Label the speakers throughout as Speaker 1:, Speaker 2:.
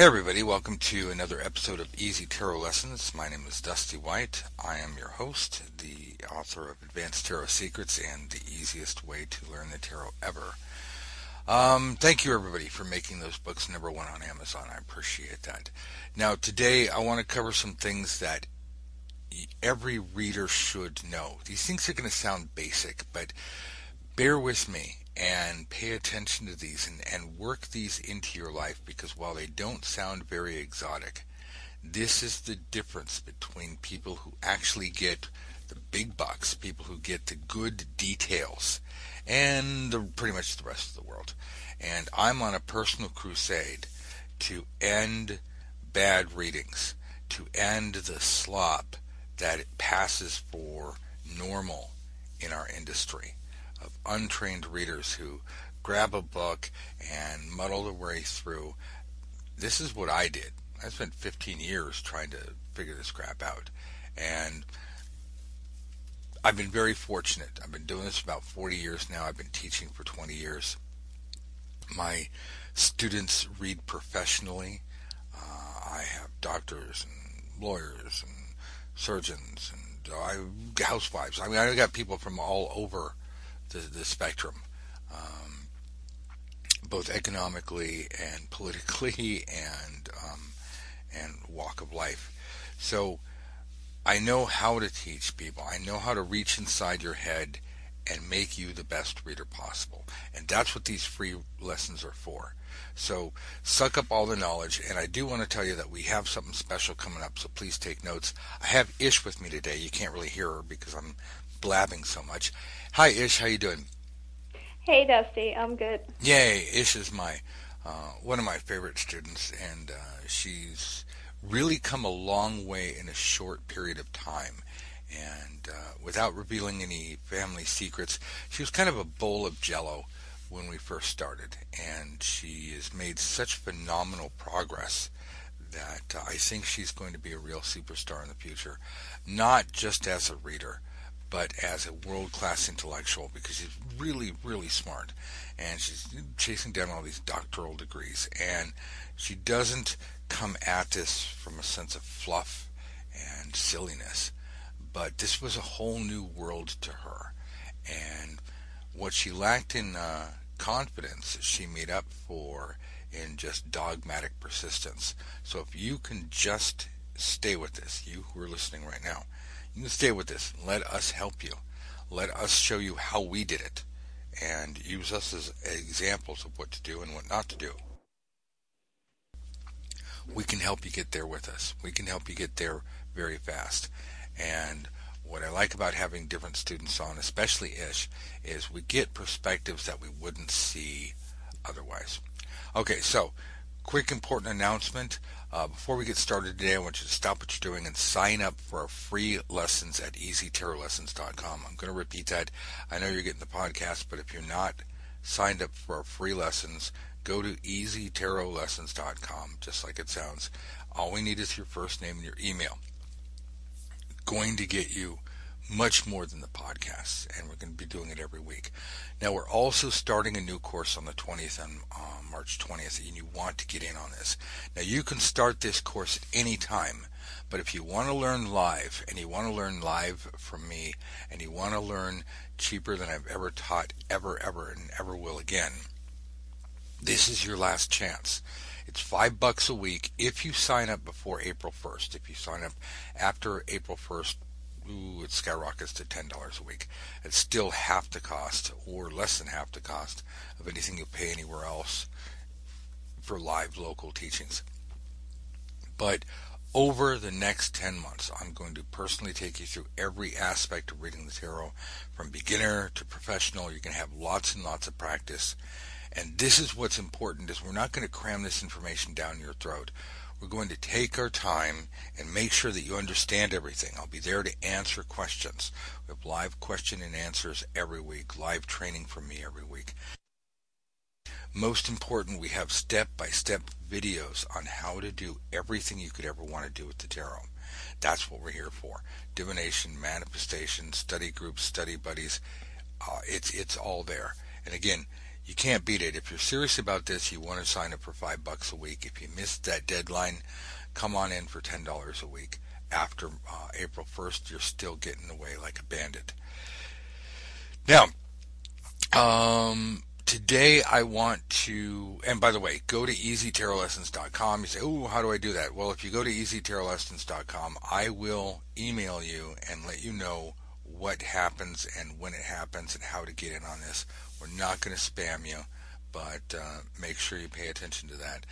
Speaker 1: Hey everybody, welcome to another episode of Easy Tarot Lessons. My name is Dusty White. I am your host, the author of Advanced Tarot Secrets and the easiest way to learn the tarot ever. Um, thank you everybody for making those books number one on Amazon. I appreciate that. Now today I want to cover some things that every reader should know. These things are going to sound basic, but bear with me and pay attention to these and, and work these into your life because while they don't sound very exotic, this is the difference between people who actually get the big bucks, people who get the good details, and the, pretty much the rest of the world. And I'm on a personal crusade to end bad readings, to end the slop that passes for normal in our industry of untrained readers who grab a book and muddle their way through. This is what I did. I spent 15 years trying to figure this crap out. And I've been very fortunate. I've been doing this about 40 years now. I've been teaching for 20 years. My students read professionally. Uh, I have doctors and lawyers and surgeons and uh, housewives. I mean, I've got people from all over the, the spectrum, um, both economically and politically and um, and walk of life. So I know how to teach people. I know how to reach inside your head and make you the best reader possible. And that's what these free lessons are for. So suck up all the knowledge. And I do want to tell you that we have something special coming up. So please take notes. I have Ish with me today. You can't really hear her because I'm blabbing so much. Hi, Ish. How you doing?
Speaker 2: Hey, Dusty. I'm good.
Speaker 1: Yay! Ish is my uh, one of my favorite students, and uh, she's really come a long way in a short period of time. And uh, without revealing any family secrets, she was kind of a bowl of jello when we first started, and she has made such phenomenal progress that uh, I think she's going to be a real superstar in the future, not just as a reader, but as a world class intellectual because she's really, really smart. And she's chasing down all these doctoral degrees. And she doesn't come at this from a sense of fluff and silliness. But this was a whole new world to her. And what she lacked in uh, confidence, she made up for in just dogmatic persistence. So if you can just stay with this, you who are listening right now, you can stay with this. Let us help you. Let us show you how we did it and use us as examples of what to do and what not to do. We can help you get there with us. We can help you get there very fast. And what I like about having different students on, especially Ish, is we get perspectives that we wouldn't see otherwise. Okay, so quick important announcement. Uh, before we get started today, I want you to stop what you're doing and sign up for our free lessons at easytarotlessons.com. I'm going to repeat that. I know you're getting the podcast, but if you're not signed up for our free lessons, go to easytarotlessons.com, just like it sounds. All we need is your first name and your email. Going to get you much more than the podcasts, and we're going to be doing it every week. Now, we're also starting a new course on the 20th and uh, March 20th, and you want to get in on this. Now, you can start this course at any time, but if you want to learn live, and you want to learn live from me, and you want to learn cheaper than I've ever taught, ever, ever, and ever will again, this is your last chance. It's five bucks a week if you sign up before April 1st. If you sign up after April 1st, ooh, it skyrockets to ten dollars a week. It's still half the cost, or less than half the cost of anything you pay anywhere else for live local teachings. But over the next 10 months, I'm going to personally take you through every aspect of reading the tarot from beginner to professional. You're going to have lots and lots of practice. And this is what's important is we're not going to cram this information down your throat. We're going to take our time and make sure that you understand everything. I'll be there to answer questions. We have live question and answers every week, live training from me every week. Most important, we have step-by-step videos on how to do everything you could ever want to do with the tarot. That's what we're here for. Divination, manifestation, study groups, study buddies. Uh, it's, it's all there. And again, You can't beat it. If you're serious about this, you want to sign up for five bucks a week. If you missed that deadline, come on in for ten dollars a week. After uh, April 1st, you're still getting away like a bandit. Now, um, today I want to, and by the way, go to easytarotlessons.com. You say, oh, how do I do that? Well, if you go to easytarotlessons.com, I will email you and let you know what happens and when it happens and how to get in on this. We're not going to spam you, but uh, make sure you pay attention to that.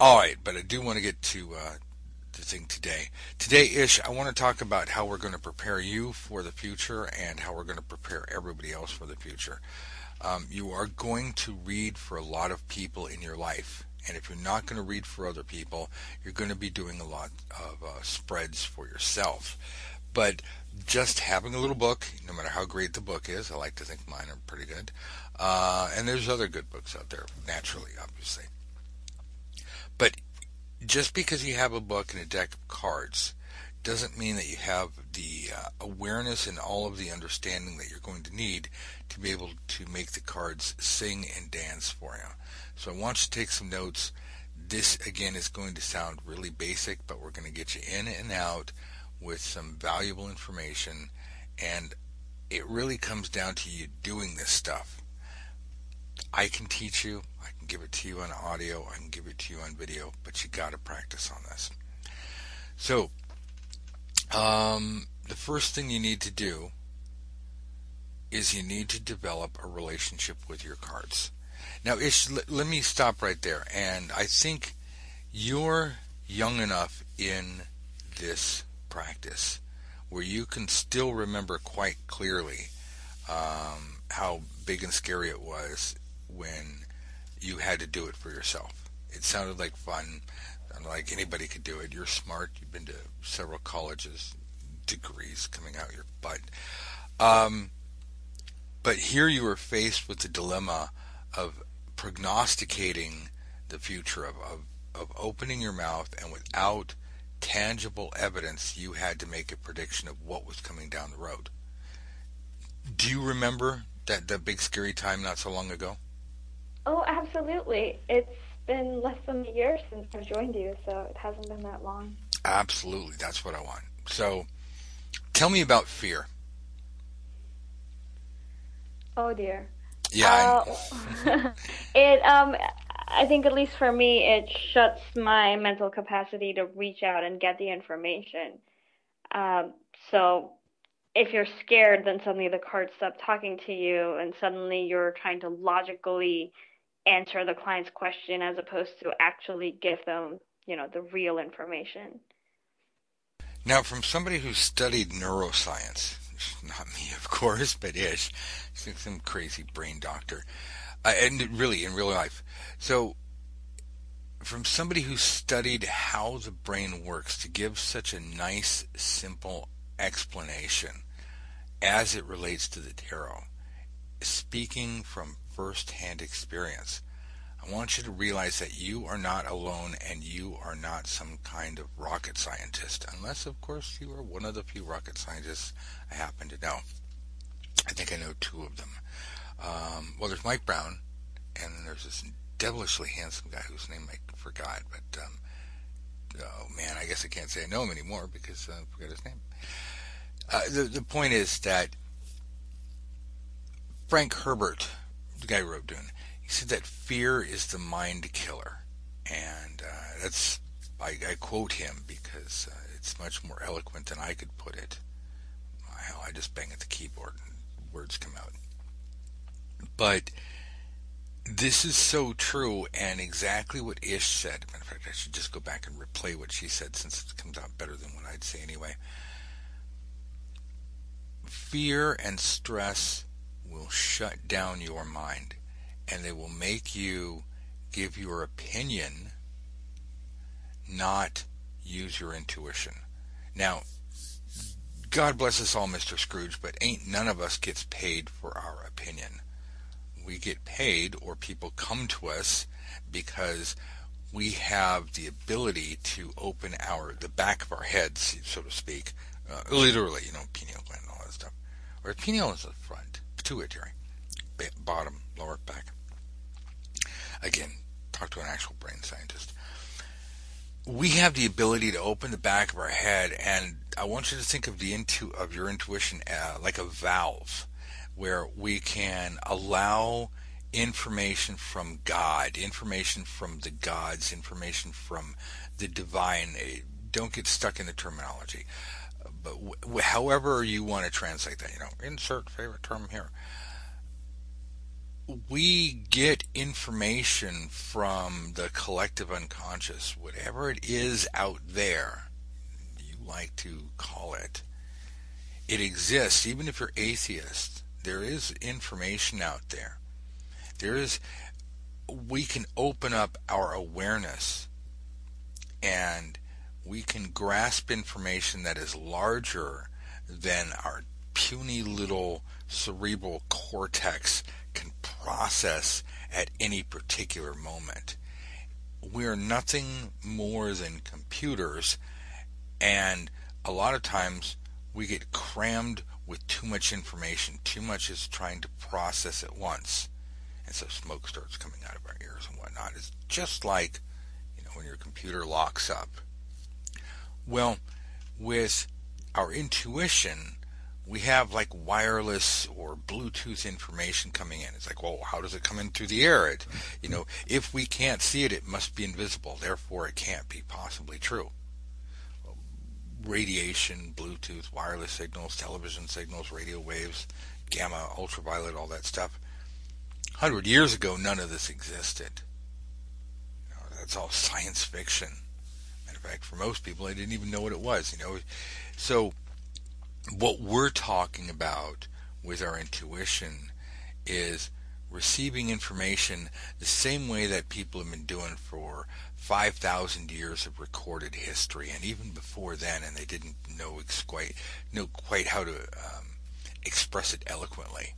Speaker 1: All right, but I do want to get to uh, the thing today. Today, Ish, I want to talk about how we're going to prepare you for the future and how we're going to prepare everybody else for the future. Um, you are going to read for a lot of people in your life. And if you're not going to read for other people, you're going to be doing a lot of uh, spreads for yourself. But just having a little book, no matter how great the book is, I like to think mine are pretty good. Uh, and there's other good books out there, naturally, obviously. But just because you have a book and a deck of cards doesn't mean that you have the uh, awareness and all of the understanding that you're going to need to be able to make the cards sing and dance for you. So I want you to take some notes. This again is going to sound really basic, but we're going to get you in and out with some valuable information and it really comes down to you doing this stuff. I can teach you, I can give it to you on audio, I can give it to you on video, but you got to practice on this. So, um, the first thing you need to do is you need to develop a relationship with your cards. Now, Ish, let, let me stop right there. And I think you're young enough in this practice where you can still remember quite clearly um, how big and scary it was when you had to do it for yourself. It sounded like fun, like anybody could do it. You're smart. You've been to several colleges, degrees coming out your butt. Um, but here you were faced with the dilemma of prognosticating the future of, of, of opening your mouth and without tangible evidence, you had to make a prediction of what was coming down the road. Do you remember that, that big scary time not so long ago?
Speaker 2: Oh, absolutely. It's been less than a year since I've joined you, so it hasn't been that long.
Speaker 1: Absolutely. That's what I want. So tell me about fear.
Speaker 2: Oh dear.
Speaker 1: Yeah.
Speaker 2: Uh, it um I think at least for me, it shuts my mental capacity to reach out and get the information. Um, so if you're scared, then suddenly the cards stop talking to you, and suddenly you're trying to logically answer the client's question as opposed to actually give them, you know, the real information.
Speaker 1: Now, from somebody who studied neuroscience, not me, of course, but Ish, some crazy brain doctor uh, and really in real life. So, from somebody who studied how the brain works to give such a nice, simple explanation as it relates to the tarot, speaking from first-hand experience, I want you to realize that you are not alone and you are not some kind of rocket scientist, unless, of course, you are one of the few rocket scientists I happen to know. I think I know two of them. Um, well, there's Mike Brown, and then there's this devilishly handsome guy whose name I forgot. But um, oh man, I guess I can't say I know him anymore because I forgot his name. Uh, the the point is that Frank Herbert, the guy who wrote Dune, he said that fear is the mind killer, and uh, that's I, I, quote him because uh, it's much more eloquent than I could put it. Hell, I just bang at the keyboard and words come out. But this is so true and exactly what Ish said. In fact, I should just go back and replay what she said since it comes out better than what I'd say anyway. Fear and stress will shut down your mind and they will make you give your opinion, not use your intuition. Now, God bless us all, Mr. Scrooge, but ain't none of us gets paid for our opinion we get paid or people come to us because we have the ability to open our the back of our heads, so to speak, uh, literally, you know, pineal gland and all that stuff, or pineal is the front, pituitary. bottom, lower back. Again, talk to an actual brain scientist. We have the ability to open the back of our head, and I want you to think of the intu- of your intuition uh, like a valve, where we can allow information from God, information from the gods, information from the divine. Eh, don't get stuck in the terminology, but w- however you want to translate that, you know, insert favorite term here we get information from the collective unconscious, whatever it is out there, you like to call it. It exists, even if you're atheist. There is information out there. There is, we can open up our awareness and we can grasp information that is larger than our puny little cerebral cortex can process at any particular moment. We're nothing more than computers, and a lot of times we get crammed with too much information. Too much is trying to process at once. And so smoke starts coming out of our ears and whatnot. It's just like, you know, when your computer locks up. Well, with our intuition, we have like wireless or Bluetooth information coming in. It's like, well, how does it come in through the air? It, you know, if we can't see it, it must be invisible. Therefore, it can't be possibly true. Radiation, Bluetooth, wireless signals, television signals, radio waves, gamma, ultraviolet, all that stuff. Hundred years ago, none of this existed. You know, that's all science fiction. Matter of fact, for most people, they didn't even know what it was. You know, so what we're talking about with our intuition is receiving information the same way that people have been doing for 5,000 years of recorded history, and even before then, and they didn't know quite know quite how to um, express it eloquently.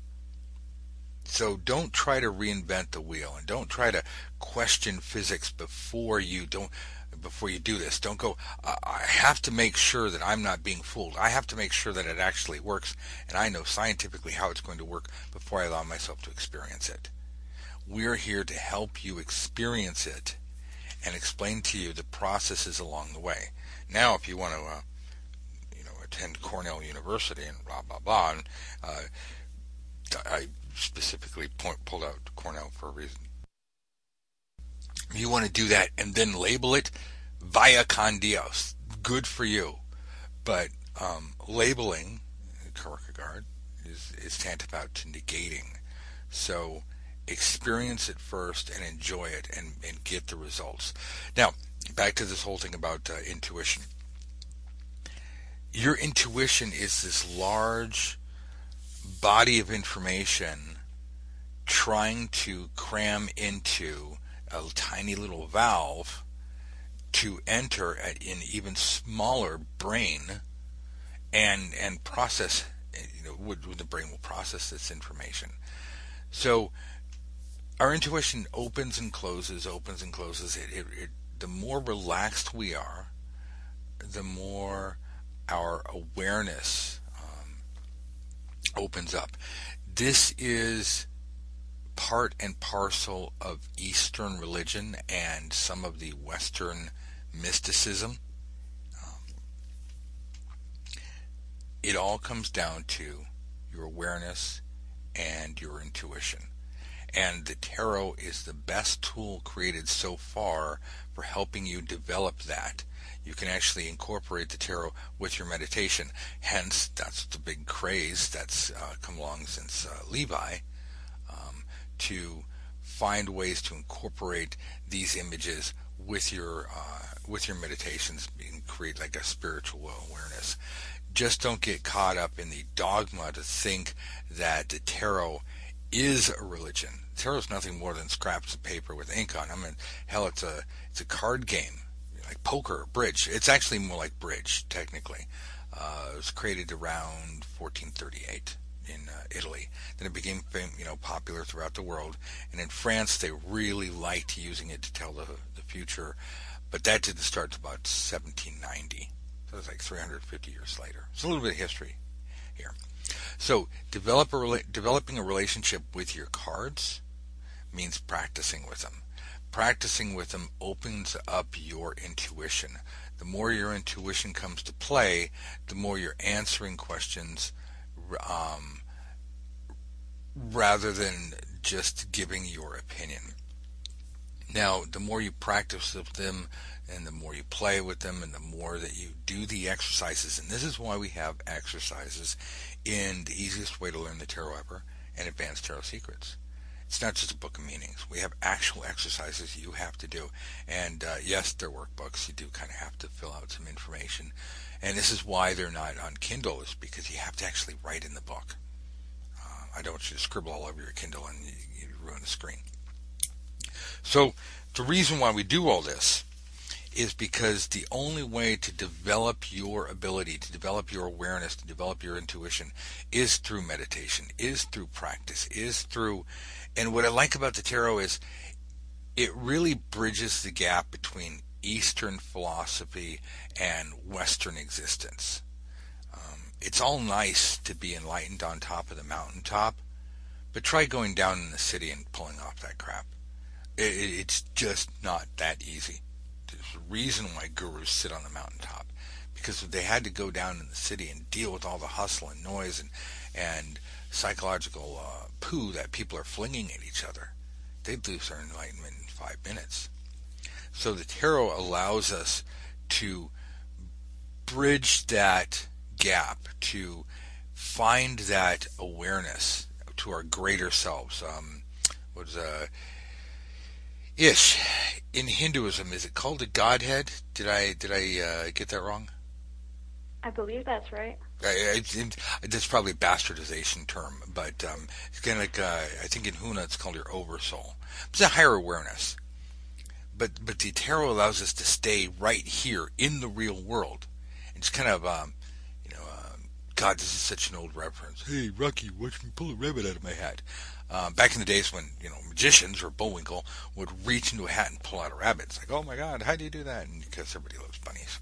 Speaker 1: So don't try to reinvent the wheel, and don't try to question physics before you don't before you do this. Don't go, I have to make sure that I'm not being fooled. I have to make sure that it actually works and I know scientifically how it's going to work before I allow myself to experience it. We're here to help you experience it and explain to you the processes along the way. Now, if you want to, uh, you know, attend Cornell University and blah blah blah, and uh, I specifically point, pulled out Cornell for a reason you want to do that and then label it via con Dios. Good for you. But um, labeling, Kierkegaard, is, is tantamount to negating. So experience it first and enjoy it and, and get the results. Now, back to this whole thing about uh, intuition. Your intuition is this large body of information trying to cram into a tiny little valve to enter an even smaller brain and and process you know the brain will process this information so our intuition opens and closes opens and closes it, it, it the more relaxed we are the more our awareness um, opens up this is part and parcel of Eastern religion and some of the Western mysticism. Um, it all comes down to your awareness and your intuition. And the tarot is the best tool created so far for helping you develop that. You can actually incorporate the tarot with your meditation. Hence, that's the big craze that's uh, come along since uh, Levi to find ways to incorporate these images with your uh, with your meditations and create like a spiritual awareness. Just don't get caught up in the dogma to think that the tarot is a religion. Tarot is nothing more than scraps of paper with ink on them, and hell, it's a it's a card game like poker, bridge. It's actually more like bridge technically. Uh, it was created around 1438 in uh, Italy. Then it became you know popular throughout the world, and in France they really liked using it to tell the the future, but that didn't start until about 1790. So it's like 350 years later. It's a little bit of history here. So develop a, developing a relationship with your cards means practicing with them. Practicing with them opens up your intuition. The more your intuition comes to play, the more you're answering questions um, rather than just giving your opinion. Now, the more you practice with them, and the more you play with them, and the more that you do the exercises, and this is why we have exercises in the easiest way to learn the tarot ever and advanced tarot secrets. It's not just a book of meanings. We have actual exercises you have to do. And uh, yes, they're workbooks. You do kind of have to fill out some information. And this is why they're not on Kindle, is because you have to actually write in the book. Uh, I don't want you to scribble all over your Kindle and you, you ruin the screen. So the reason why we do all this is because the only way to develop your ability, to develop your awareness, to develop your intuition is through meditation, is through practice, is through, and what I like about the tarot is it really bridges the gap between Eastern philosophy and Western existence. Um, it's all nice to be enlightened on top of the mountaintop, but try going down in the city and pulling off that crap. It, it's just not that easy there's a reason why gurus sit on the mountaintop because if they had to go down in the city and deal with all the hustle and noise and and psychological uh, poo that people are flinging at each other, they'd lose their enlightenment in five minutes. So the tarot allows us to bridge that gap, to find that awareness to our greater selves. Um, what is uh, Ish. In Hinduism, is it called a godhead? Did I did I uh, get that wrong?
Speaker 2: I believe that's right.
Speaker 1: I, I, that's probably a bastardization term, but um, it's kind of like uh, I think in Huna it's called your oversoul. It's a higher awareness, but but the tarot allows us to stay right here in the real world. It's kind of um, you know, uh, God, this is such an old reference. Hey, Rocky, watch me pull a rabbit out of my hat. Uh, back in the days when you know magicians or Bullwinkle would reach into a hat and pull out a rabbit. It's like, oh my God, how do you do that? And because everybody loves bunnies,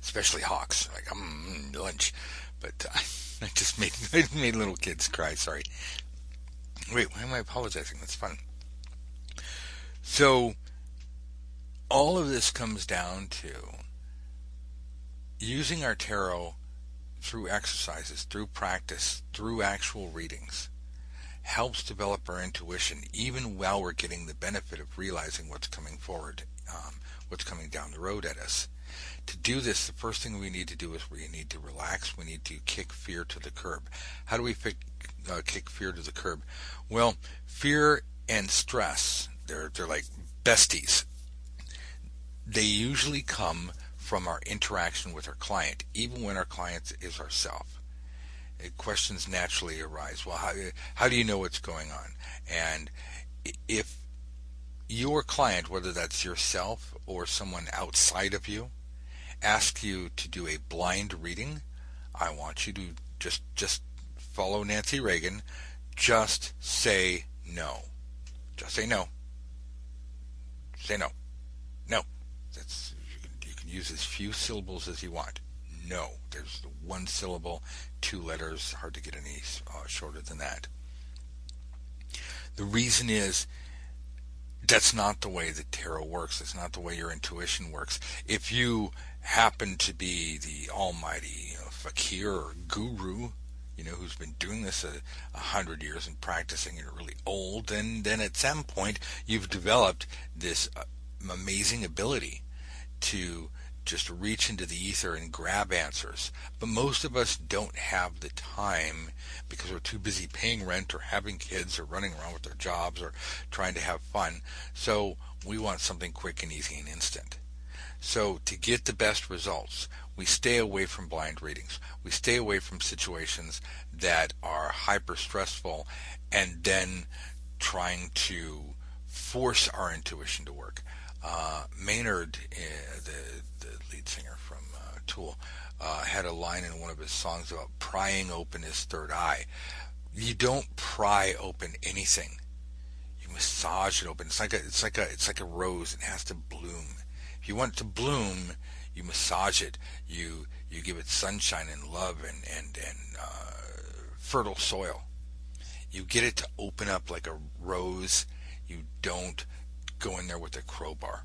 Speaker 1: especially hawks. Like, mm, lunch, but uh, I just made I made little kids cry. Sorry. Wait, why am I apologizing? That's fun. So, all of this comes down to using our tarot through exercises, through practice, through actual readings helps develop our intuition even while we're getting the benefit of realizing what's coming forward, um, what's coming down the road at us. To do this, the first thing we need to do is we need to relax. We need to kick fear to the curb. How do we uh, kick fear to the curb? Well, fear and stress, they're, they're like besties. They usually come from our interaction with our client, even when our client is ourselves Uh, questions naturally arise. Well, how, how do you know what's going on? And if your client, whether that's yourself or someone outside of you, asks you to do a blind reading, I want you to just just follow Nancy Reagan. Just say no. Just say no. Say no. No. That's you can, you can use as few syllables as you want no. There's one syllable, two letters, hard to get any uh, shorter than that. The reason is that's not the way the tarot works. It's not the way your intuition works. If you happen to be the almighty you know, fakir or guru, you know, who's been doing this a, a hundred years and practicing and really old, then then at some point you've developed this uh, amazing ability to just reach into the ether and grab answers. But most of us don't have the time because we're too busy paying rent or having kids or running around with their jobs or trying to have fun. So we want something quick and easy and instant. So to get the best results, we stay away from blind readings. We stay away from situations that are hyper stressful and then trying to force our intuition to work. Uh, Maynard, uh, the lead singer from uh, Tool, uh, had a line in one of his songs about prying open his third eye. You don't pry open anything. You massage it open. It's like a it's like a it's like a rose. It has to bloom. If you want it to bloom, you massage it, you you give it sunshine and love and and and uh, fertile soil. You get it to open up like a rose. You don't go in there with a crowbar.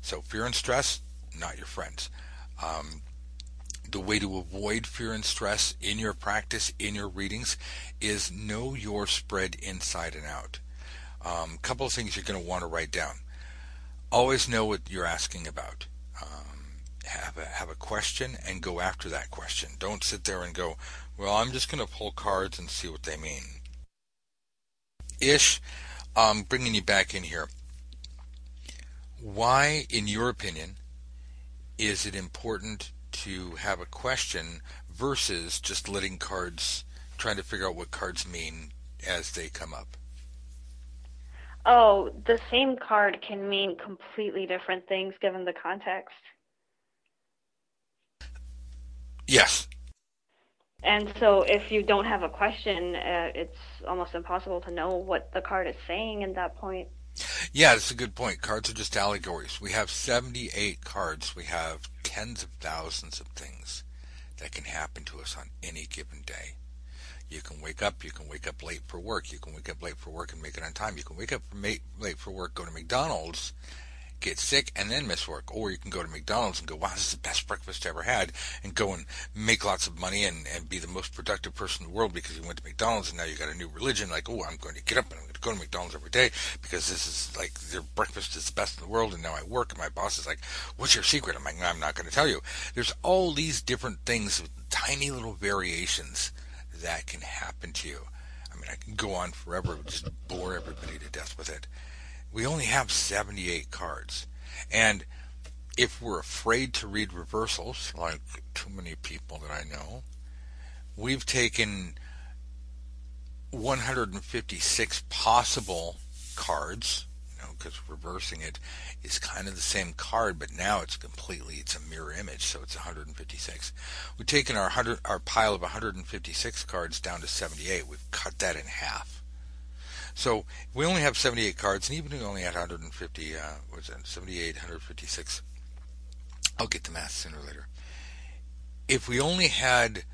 Speaker 1: So fear and stress, not your friends. Um, the way to avoid fear and stress in your practice, in your readings, is know your spread inside and out. A um, couple of things you're going to want to write down. Always know what you're asking about. Um, have a have a question and go after that question. Don't sit there and go, well, I'm just going to pull cards and see what they mean. Ish, um, bringing you back in here. Why, in your opinion, is it important to have a question versus just letting cards, trying to figure out what cards mean as they come up?
Speaker 2: Oh, the same card can mean completely different things given the context.
Speaker 1: Yes.
Speaker 2: And so if you don't have a question, uh, it's almost impossible to know what the card is saying at that point.
Speaker 1: Yeah, that's a good point. Cards are just allegories. We have 78 cards. We have tens of thousands of things that can happen to us on any given day. You can wake up. You can wake up late for work. You can wake up late for work and make it on time. You can wake up late for work, go to McDonald's, get sick, and then miss work. Or you can go to McDonald's and go, wow, this is the best breakfast I ever had, and go and make lots of money and, and be the most productive person in the world because you went to McDonald's and now you got a new religion. Like, oh, I'm going to get up and I'm going to go to McDonald's every day because this is like their breakfast is the best in the world. And now I work and my boss is like, what's your secret? I'm like, I'm not going to tell you. There's all these different things with tiny little variations that can happen to you. I mean, I can go on forever, and just bore everybody to death with it. We only have 78 cards. And if we're afraid to read reversals, like too many people that I know, we've taken 156 possible cards because reversing it is kind of the same card, but now it's completely it's a mirror image, so it's 156. We've taken our 100 our pile of 156 cards down to 78. We've cut that in half. So we only have 78 cards, and even we only had 150, uh, was it 78, 156? I'll get the math sooner or later. If we only had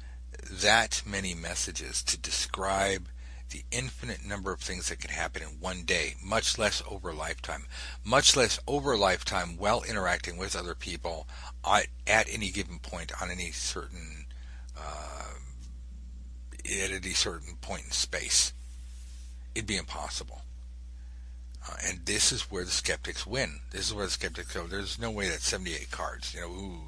Speaker 1: that many messages to describe the infinite number of things that can happen in one day, much less over lifetime, much less over lifetime while interacting with other people at, at any given point on any certain uh, at any certain point in space. It'd be impossible. Uh, and this is where the skeptics win. This is where the skeptics go. There's no way that 78 cards, you know, ooh,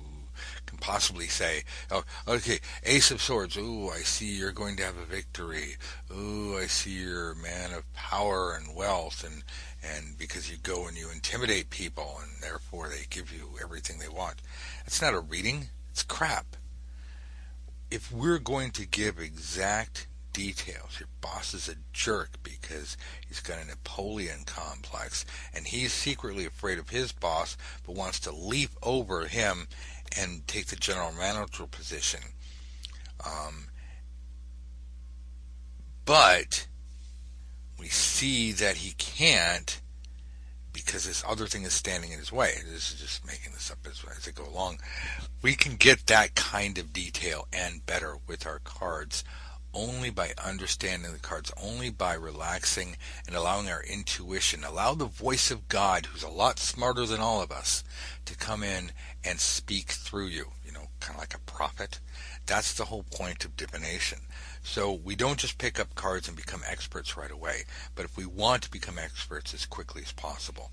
Speaker 1: can possibly say, oh, okay, Ace of Swords, ooh, I see you're going to have a victory. Ooh, I see you're a man of power and wealth, and, and because you go and you intimidate people, and therefore they give you everything they want. It's not a reading, it's crap. If we're going to give exact details. Your boss is a jerk because he's got a Napoleon complex and he's secretly afraid of his boss but wants to leap over him and take the general manager position. Um, but we see that he can't because this other thing is standing in his way. This is just making this up as, as I go along. We can get that kind of detail and better with our cards only by understanding the cards, only by relaxing and allowing our intuition, allow the voice of God, who's a lot smarter than all of us, to come in and speak through you, you know, kind of like a prophet. That's the whole point of divination. So we don't just pick up cards and become experts right away, but if we want to become experts as quickly as possible,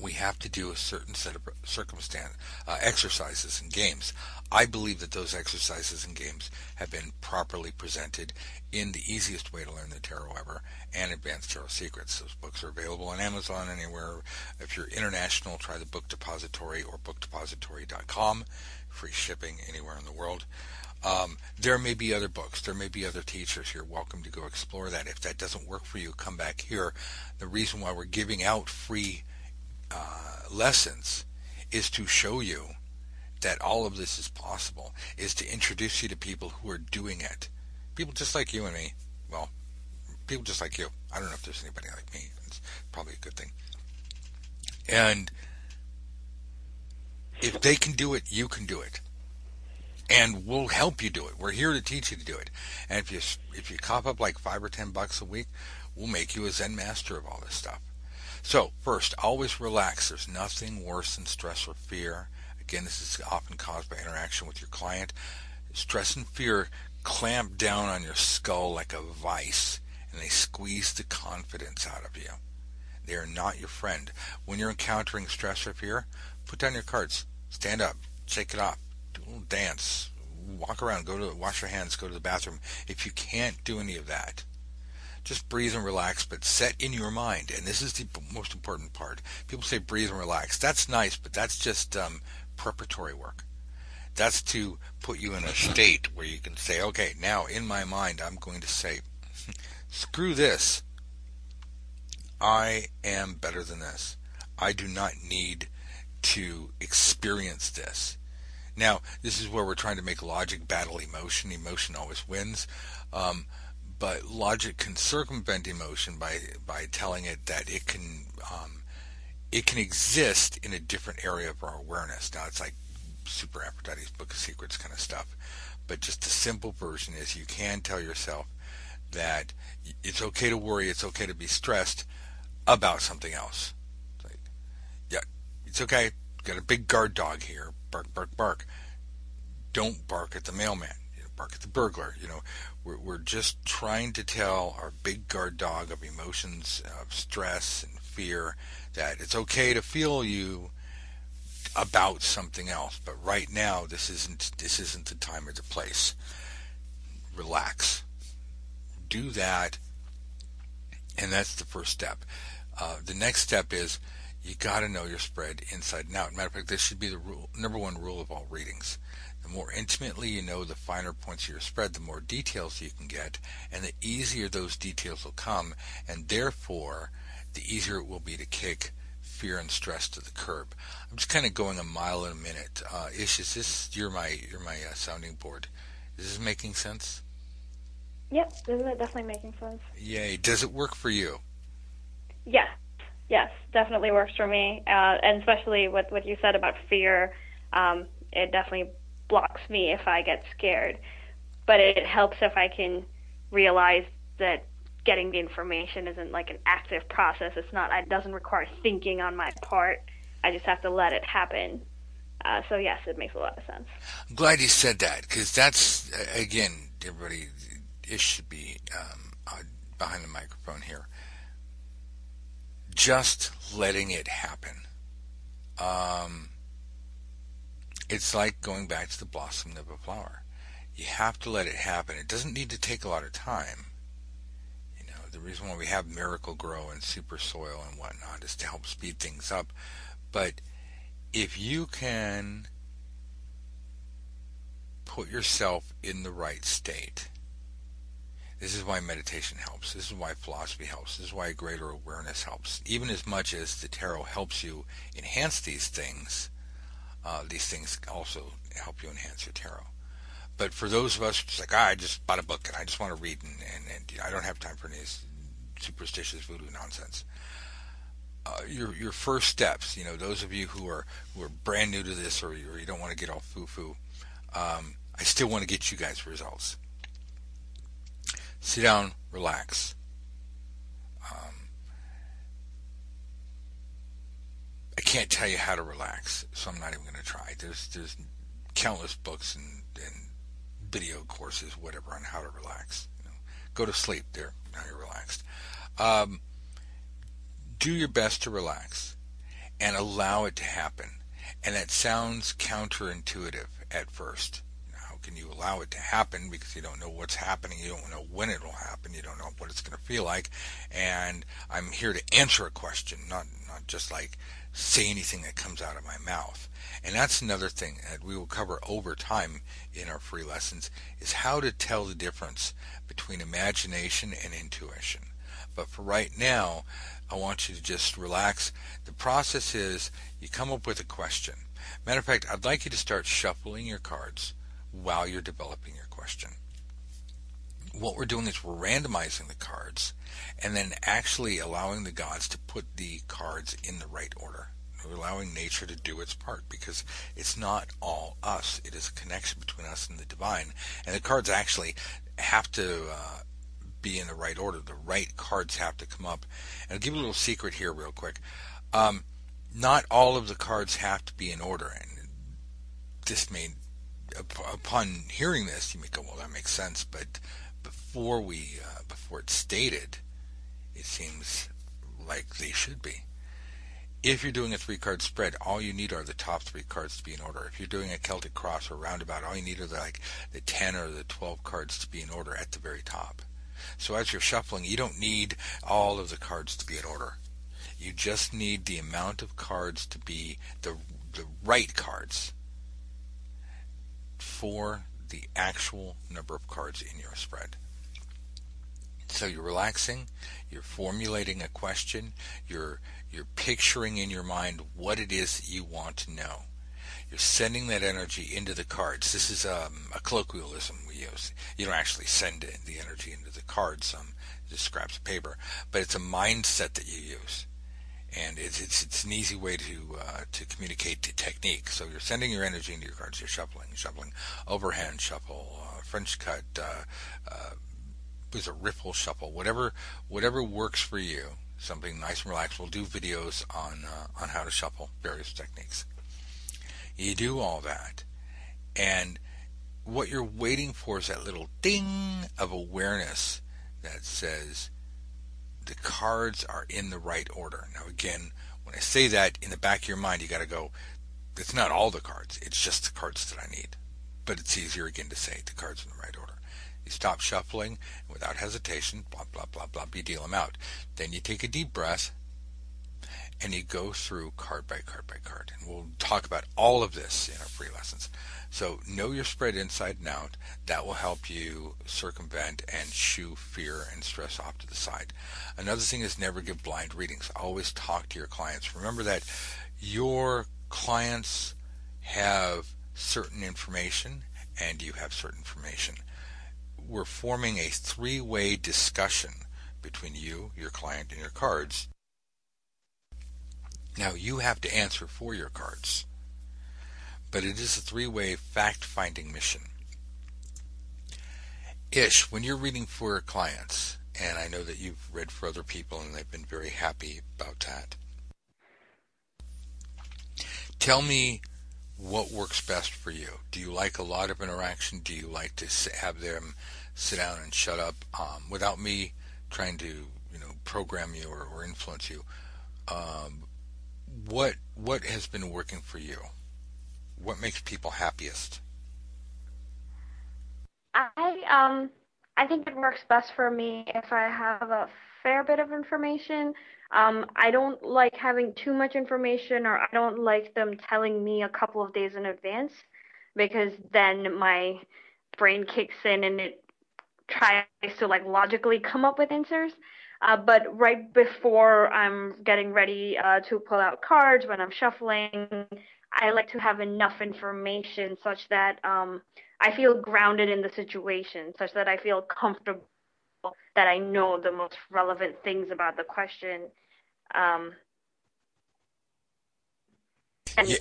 Speaker 1: we have to do a certain set of circumstance uh, exercises and games. I believe that those exercises and games have been properly presented in the easiest way to learn the tarot ever and Advanced Tarot Secrets. Those books are available on Amazon anywhere. If you're international, try the Book Depository or bookdepository.com. Free shipping anywhere in the world. Um, there may be other books. There may be other teachers. You're welcome to go explore that. If that doesn't work for you, come back here. The reason why we're giving out free uh, lessons is to show you that all of this is possible, is to introduce you to people who are doing it. People just like you and me. Well, people just like you. I don't know if there's anybody like me. It's probably a good thing. And if they can do it, you can do it. And we'll help you do it. We're here to teach you to do it. And if you if you cop up like five or ten bucks a week, we'll make you a Zen master of all this stuff. So first, always relax. There's nothing worse than stress or fear. Again, this is often caused by interaction with your client. Stress and fear clamp down on your skull like a vice, and they squeeze the confidence out of you. They are not your friend. When you're encountering stress or fear, put down your cards, stand up, shake it off, do a little dance, walk around, go to wash your hands, go to the bathroom. If you can't do any of that, just breathe and relax, but set in your mind, and this is the most important part. People say breathe and relax. That's nice, but that's just um, preparatory work. That's to put you in a state where you can say, okay, now in my mind, I'm going to say, screw this. I am better than this. I do not need to experience this. Now, this is where we're trying to make logic battle emotion. Emotion always wins. Um, but logic can circumvent emotion by, by telling it that it can, um, it can exist in a different area of our awareness. Now, it's like Super Aphrodite's Book of Secrets kind of stuff. But just the simple version is you can tell yourself that it's okay to worry, it's okay to be stressed about something else. Like, yeah, it's okay. Got a big guard dog here. Bark, bark, bark. Don't bark at the mailman. The burglar. You know, we're, we're just trying to tell our big guard dog of emotions, of stress and fear, that it's okay to feel you about something else. But right now, this isn't this isn't the time or the place. Relax. Do that, and that's the first step. Uh, the next step is you got to know your spread inside and out. Matter of fact, this should be the rule, number one rule of all readings. The more intimately you know the finer points of your spread, the more details you can get, and the easier those details will come, and therefore, the easier it will be to kick fear and stress to the curb. I'm just kind of going a mile in a minute. Uh, Ish, is this you're my you're my uh, sounding board? Is this making sense?
Speaker 2: Yep, this is definitely making sense.
Speaker 1: Yay! Does it work for you?
Speaker 2: Yes, yes, definitely works for me, uh, and especially with what you said about fear. Um, it definitely blocks me if I get scared, but it helps if I can realize that getting the information isn't like an active process. It's not. It doesn't require thinking on my part. I just have to let it happen. Uh, so yes, it makes a lot of sense.
Speaker 1: I'm glad you said that because that's again, everybody. It should be um, uh, behind the microphone here just letting it happen. Um, it's like going back to the blossom of a flower. You have to let it happen. It doesn't need to take a lot of time. You know, the reason why we have Miracle-Gro and super soil and whatnot is to help speed things up. But if you can put yourself in the right state, this is why meditation helps. This is why philosophy helps. This is why greater awareness helps. Even as much as the tarot helps you enhance these things, uh, these things also help you enhance your tarot. But for those of us, it's like, ah, I just bought a book and I just want to read and, and, and you know, I don't have time for any superstitious voodoo nonsense. Uh, your your first steps, you know, those of you who are who are brand new to this or, or you don't want to get all foo foo, um, I still want to get you guys results sit down, relax. Um, I can't tell you how to relax, so I'm not even going to try. There's there's countless books and, and video courses, whatever, on how to relax. You know, go to sleep. There, now you're relaxed. Um, do your best to relax and allow it to happen. And that sounds counterintuitive at first How can you allow it to happen because you don't know what's happening, you don't know when it will happen, you don't know what it's going to feel like, and I'm here to answer a question, not not just like say anything that comes out of my mouth. And that's another thing that we will cover over time in our free lessons is how to tell the difference between imagination and intuition. But for right now, I want you to just relax. The process is you come up with a question. Matter of fact, I'd like you to start shuffling your cards while you're developing your question. What we're doing is we're randomizing the cards and then actually allowing the gods to put the cards in the right order. We're allowing nature to do its part because it's not all us. It is a connection between us and the divine. And the cards actually have to uh, be in the right order. The right cards have to come up. And I'll give you a little secret here, real quick. Um, not all of the cards have to be in order. And this may, upon hearing this, you may go, "Well, that makes sense." But before we, uh, before it's stated, it seems like they should be. If you're doing a three card spread, all you need are the top three cards to be in order. If you're doing a Celtic cross or roundabout, all you need are the, like the 10 or the 12 cards to be in order at the very top. So as you're shuffling, you don't need all of the cards to be in order. You just need the amount of cards to be the the right cards for the actual number of cards in your spread. So you're relaxing, you're formulating a question, you're you're picturing in your mind what it is that you want to know. You're sending that energy into the cards. This is um, a colloquialism we use. You don't actually send the energy into the cards, um, just scraps of paper, but it's a mindset that you use and it's it's, it's an easy way to uh, to communicate the technique. So you're sending your energy into your cards. You're shuffling, shuffling, overhand shuffle, uh, French cut, uh, with a ripple shuffle, whatever whatever works for you. Something nice and relaxed. We'll do videos on uh, on how to shuffle various techniques. You do all that, and what you're waiting for is that little ding of awareness that says the cards are in the right order. Now, again, when I say that, in the back of your mind, you got to go, it's not all the cards, it's just the cards that I need. But it's easier again to say the cards in the right order. You stop shuffling and without hesitation, blah, blah, blah, blah, you deal them out. Then you take a deep breath and you go through card by card by card. And we'll talk about all of this in our free lessons. So know your spread inside and out. That will help you circumvent and shoo fear and stress off to the side. Another thing is never give blind readings. Always talk to your clients. Remember that your clients have certain information and you have certain information. We're forming a three-way discussion between you, your client, and your cards. Now you have to answer for your cards but it is a three-way fact-finding mission. Ish, when you're reading for clients, and I know that you've read for other people and they've been very happy about that, tell me what works best for you. Do you like a lot of interaction? Do you like to have them sit down and shut up um, without me trying to, you know, program you or, or influence you? Um, what what has been working for you? what makes people happiest?
Speaker 2: I um I think it works best for me if I have a fair bit of information. Um, I don't like having too much information, or I don't like them telling me a couple of days in advance, because then my brain kicks in and it tries to like logically come up with answers. Uh, but right before I'm getting ready uh, to pull out cards, when I'm shuffling, I like to have enough information such that um, I feel grounded in the situation, such that I feel comfortable that I know the most relevant things about the question. Um, and
Speaker 1: yes.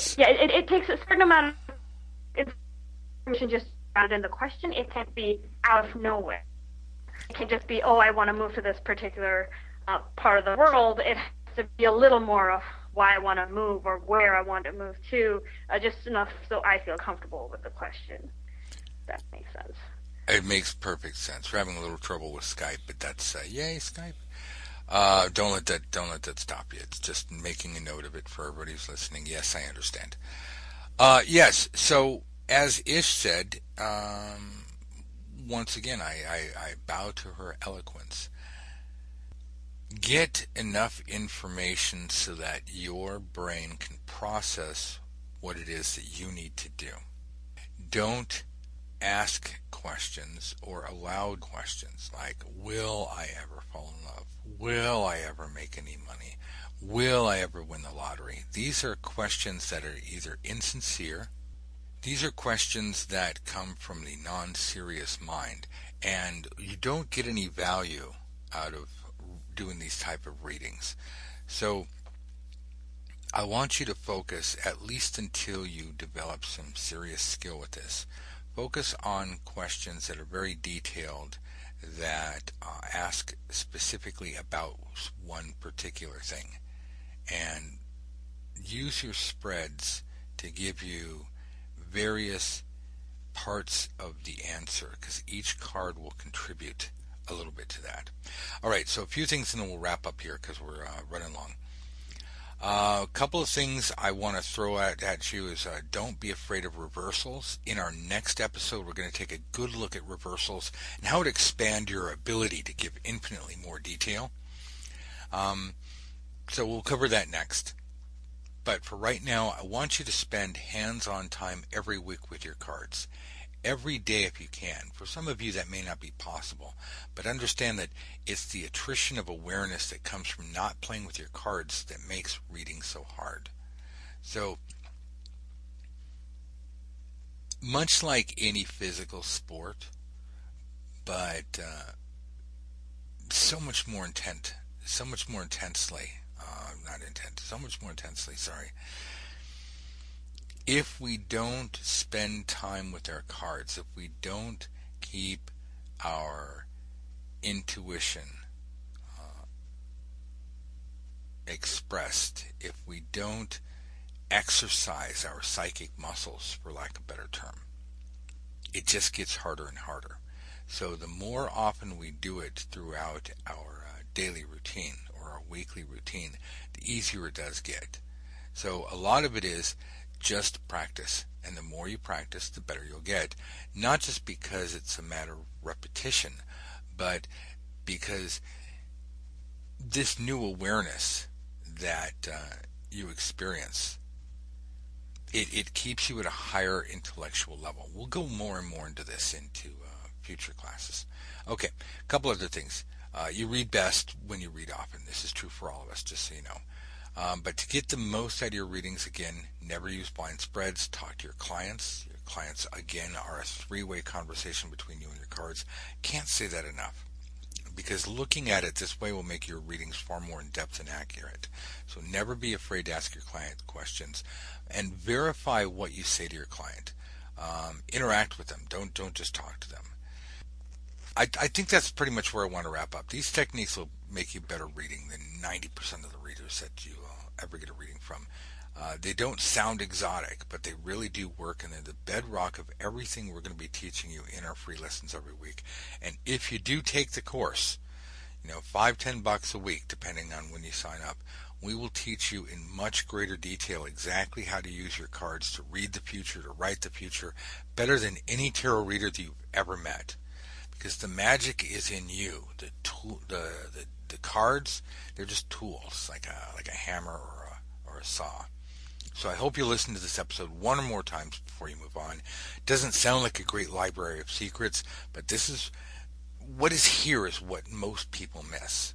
Speaker 2: So, yeah, it, it takes a certain amount of information just grounded in the question. It can't be out of nowhere. It can just be, oh, I want to move to this particular uh, part of the world. It has to be a little more of why I want to move or where I want to move to, uh, just enough so I feel comfortable with the question. that makes sense.
Speaker 1: It makes perfect sense. We're having a little trouble with Skype, but that's uh, yay Skype. Uh, don't let that don't let that stop you. It's just making a note of it for everybody who's listening. Yes, I understand. Uh, yes. So as Ish said, um, once again, I, I, I bow to her eloquence get enough information so that your brain can process what it is that you need to do. Don't ask questions or allow questions like, will I ever fall in love? Will I ever make any money? Will I ever win the lottery? These are questions that are either insincere, these are questions that come from the non-serious mind, and you don't get any value out of doing these type of readings. So I want you to focus, at least until you develop some serious skill with this, focus on questions that are very detailed that uh, ask specifically about one particular thing. And use your spreads to give you various parts of the answer because each card will contribute a little bit to that. All right, so a few things and then we'll wrap up here because we're uh, running long. Uh, a couple of things I want to throw at, at you is uh, don't be afraid of reversals. In our next episode, we're going to take a good look at reversals and how it expand your ability to give infinitely more detail. Um, so we'll cover that next. But for right now, I want you to spend hands-on time every week with your cards every day if you can. For some of you, that may not be possible, but understand that it's the attrition of awareness that comes from not playing with your cards that makes reading so hard. So, much like any physical sport, but uh, so much more intent, so much more intensely, uh, not intent, so much more intensely, sorry, if we don't spend time with our cards, if we don't keep our intuition uh, expressed, if we don't exercise our psychic muscles, for lack of a better term, it just gets harder and harder. So the more often we do it throughout our uh, daily routine weekly routine, the easier it does get. So a lot of it is just practice. And the more you practice, the better you'll get. Not just because it's a matter of repetition, but because this new awareness that uh, you experience, it, it keeps you at a higher intellectual level. We'll go more and more into this into uh, future classes. Okay, a couple other things. Uh, you read best when you read often. This is true for all of us, just so you know. Um, but to get the most out of your readings, again, never use blind spreads. Talk to your clients. Your clients, again, are a three-way conversation between you and your cards. Can't say that enough. Because looking at it this way will make your readings far more in depth and accurate. So never be afraid to ask your client questions and verify what you say to your client. Um, interact with them. Don't don't just talk to them. I, I think that's pretty much where I want to wrap up. These techniques will make you better reading than 90% of the readers that you uh, ever get a reading from. Uh, they don't sound exotic, but they really do work, and they're the bedrock of everything we're going to be teaching you in our free lessons every week. And if you do take the course, you know, five, ten bucks a week, depending on when you sign up, we will teach you in much greater detail exactly how to use your cards to read the future, to write the future, better than any tarot reader that you've ever met. Because the magic is in you. The tool, the, the the cards, they're just tools, like a like a hammer or a or a saw. So I hope you listen to this episode one or more times before you move on. It doesn't sound like a great library of secrets, but this is what is here is what most people miss.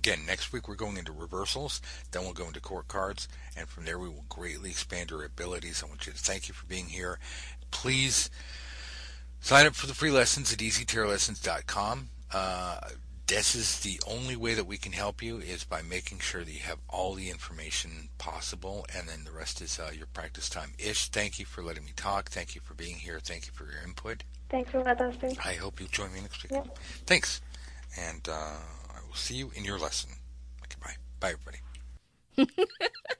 Speaker 1: Again, next week we're going into reversals, then we'll go into court cards, and from there we will greatly expand your abilities. I want you to thank you for being here. Please sign up for the free lessons at easytarotlessons.com. Uh, this is the only way that we can help you is by making sure that you have all the information possible, and then the rest is uh, your practice time. Ish, thank you for letting me talk. Thank you for being here. Thank you for your input.
Speaker 2: Thanks for letting us
Speaker 1: I hope you'll join me next week. Yep. Thanks, and uh, I will see you in your lesson. Okay, bye. Bye, everybody.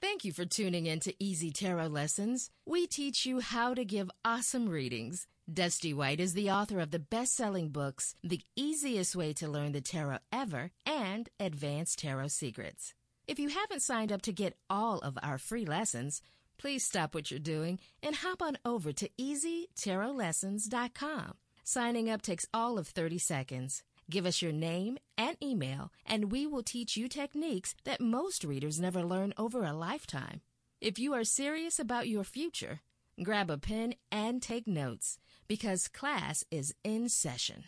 Speaker 3: Thank you for tuning in to Easy Tarot Lessons. We teach you how to give awesome readings Dusty White is the author of the best selling books, The Easiest Way to Learn the Tarot Ever and Advanced Tarot Secrets. If you haven't signed up to get all of our free lessons, please stop what you're doing and hop on over to EasyTarotLessons.com. Signing up takes all of 30 seconds. Give us your name and email, and we will teach you techniques that most readers never learn over a lifetime. If you are serious about your future, grab a pen and take notes because class is in session.